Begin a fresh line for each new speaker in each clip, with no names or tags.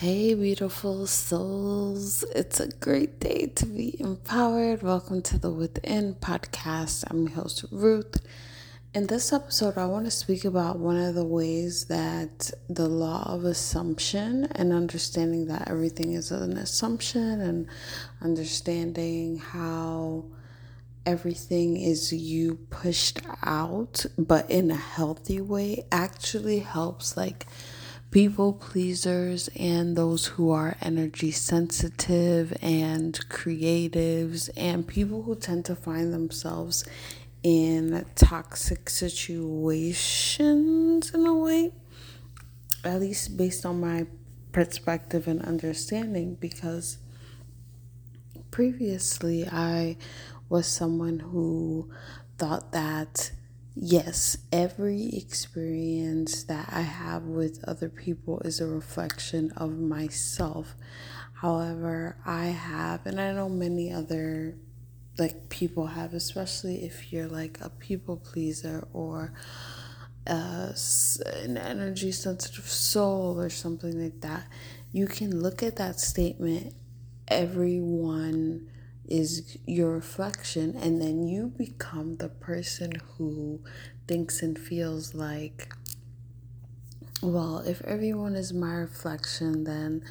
Hey, beautiful souls. It's a great day to be empowered. Welcome to the Within podcast. I'm your host, Ruth. In this episode, I want to speak about one of the ways that the law of assumption and understanding that everything is an assumption and understanding how everything is you pushed out, but in a healthy way, actually helps like people pleasers and those who are energy sensitive and creatives and people who tend to find themselves in toxic situations in a way at least based on my perspective and understanding because previously I was someone who thought that yes, every experience that I have with other people is a reflection of myself. However, I have, and I know many other like people have, especially if you're like a people pleaser or uh, an energy sensitive soul or something like that, you can look at that statement. Everyone is your reflection, and then you become the person who thinks and feels like, well, if everyone is my reflection, then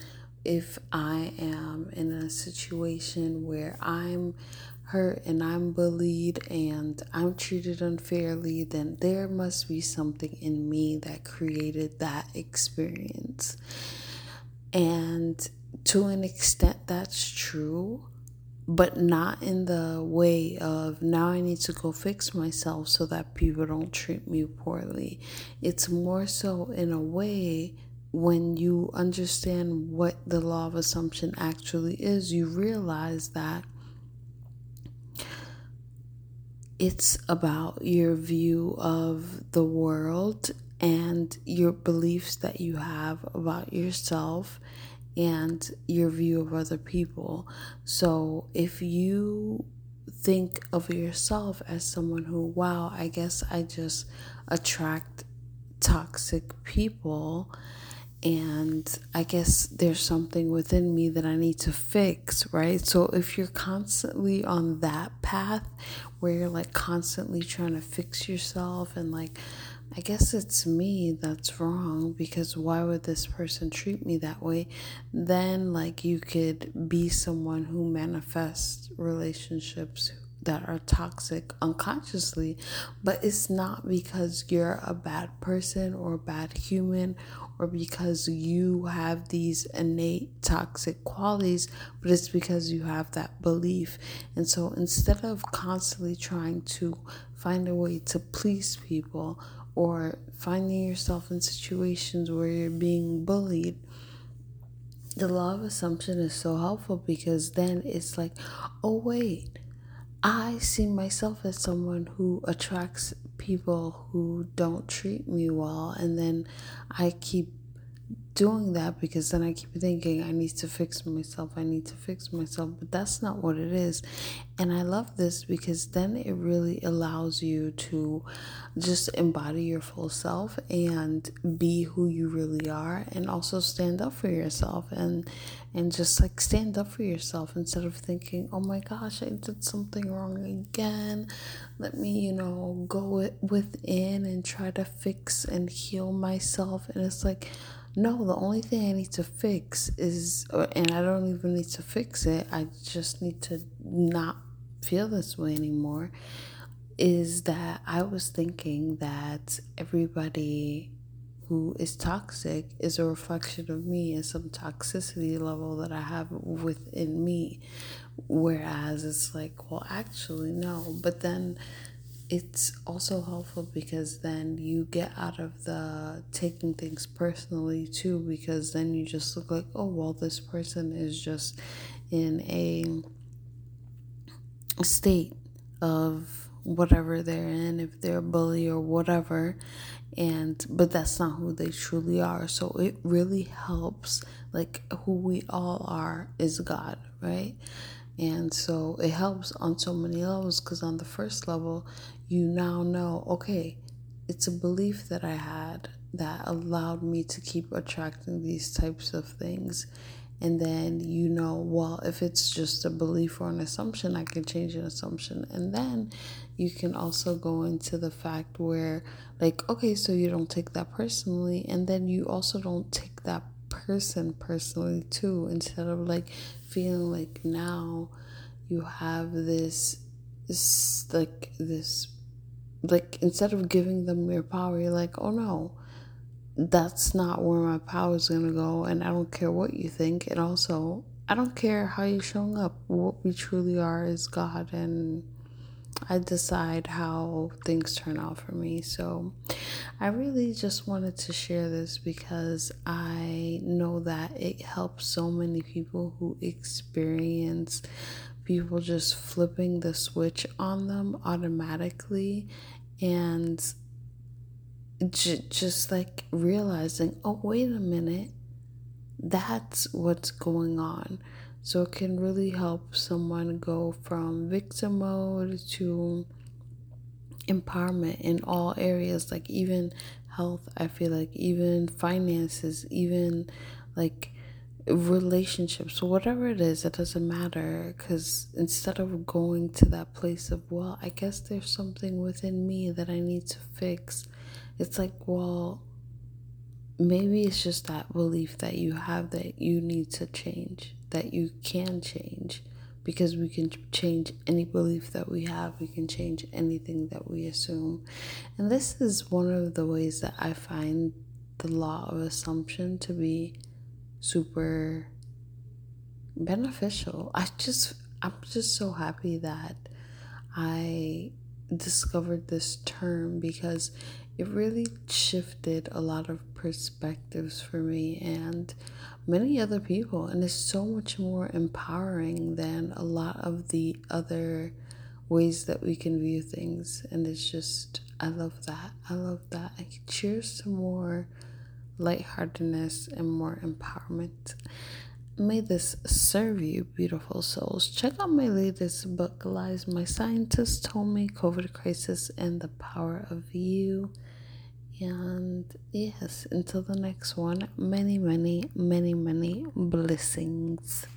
if I am in a situation where I'm hurt and I'm bullied and I'm treated unfairly, then there must be something in me that created that experience. And to an extent, that's true but not in the way of now I need to go fix myself so that people don't treat me poorly. It's more so in a way when you understand what the law of assumption actually is, you realize that it's about your view of the world and your beliefs that you have about yourself and your view of other people. So if you think of yourself as someone who, wow, I guess I just attract toxic people. And I guess there's something within me that I need to fix, right? So if you're constantly on that path where you're like constantly trying to fix yourself and like, I guess it's me that's wrong because why would this person treat me that way? Then, like, you could be someone who manifests relationships that are toxic unconsciously, but it's not because you're a bad person or a bad human or because you have these innate toxic qualities, but it's because you have that belief. And so instead of constantly trying to find a way to please people, or finding yourself in situations where you're being bullied, the law of assumption is so helpful because then it's like, oh, wait, I see myself as someone who attracts people who don't treat me well, and then I keep doing that because then I keep thinking I need to fix myself, I need to fix myself, but that's not what it is. And I love this because then it really allows you to just embody your full self and be who you really are and also stand up for yourself and and just like stand up for yourself instead of thinking, "Oh my gosh, I did something wrong again. Let me, you know, go within and try to fix and heal myself." And it's like no, the only thing I need to fix is, and I don't even need to fix it, I just need to not feel this way anymore. Is that I was thinking that everybody who is toxic is a reflection of me and some toxicity level that I have within me. Whereas it's like, well, actually, no. But then it's also helpful because then you get out of the taking things personally too because then you just look like oh well this person is just in a state of whatever they're in if they're a bully or whatever and but that's not who they truly are. So it really helps like who we all are is god right and so it helps on so many levels because on the first level, you now know, okay, it's a belief that I had that allowed me to keep attracting these types of things. And then you know, well, if it's just a belief or an assumption, I can change an assumption. And then you can also go into the fact where, like, okay, so you don't take that personally, and then you also don't take that person personally too, instead of like feeling like now you have this, this like, this like instead of giving them your power you're like oh no that's not where my power is going to go and i don't care what you think. And also i don't care how you're showing up. What we truly are is god and i decide how things turn out for me. So i really just wanted to share this because i know that it helps so many people who experience people just flipping the switch on them automatically and j- just like realizing, oh, wait a minute, that's what's going on. So it can really help someone go from victim mode to empowerment in all areas, like even health, I feel like, even finances, even like relationships, whatever it is, it doesn't matter. Because instead of going to that place of, well, I guess there's something within me that I need to fix, it's like, well, maybe it's just that belief that you have that you need to change, that you can change. Because we can change any belief that we have, we can change anything that we assume. And this is one of the ways that I find the law of assumption to be super beneficial. I just I'm just so happy that I discovered this term because it really shifted a lot of perspectives for me and many other people and it's so much more empowering than a lot of the other ways that we can view things and it's just I love that. I love that. I cheers to more lightheartedness, and more empowerment. May this serve you, beautiful souls. Check out my latest book, Lies My Scientist Told Me COVID Crisis and the Power of You. And yes, until the next one, many, many, many, many blessings.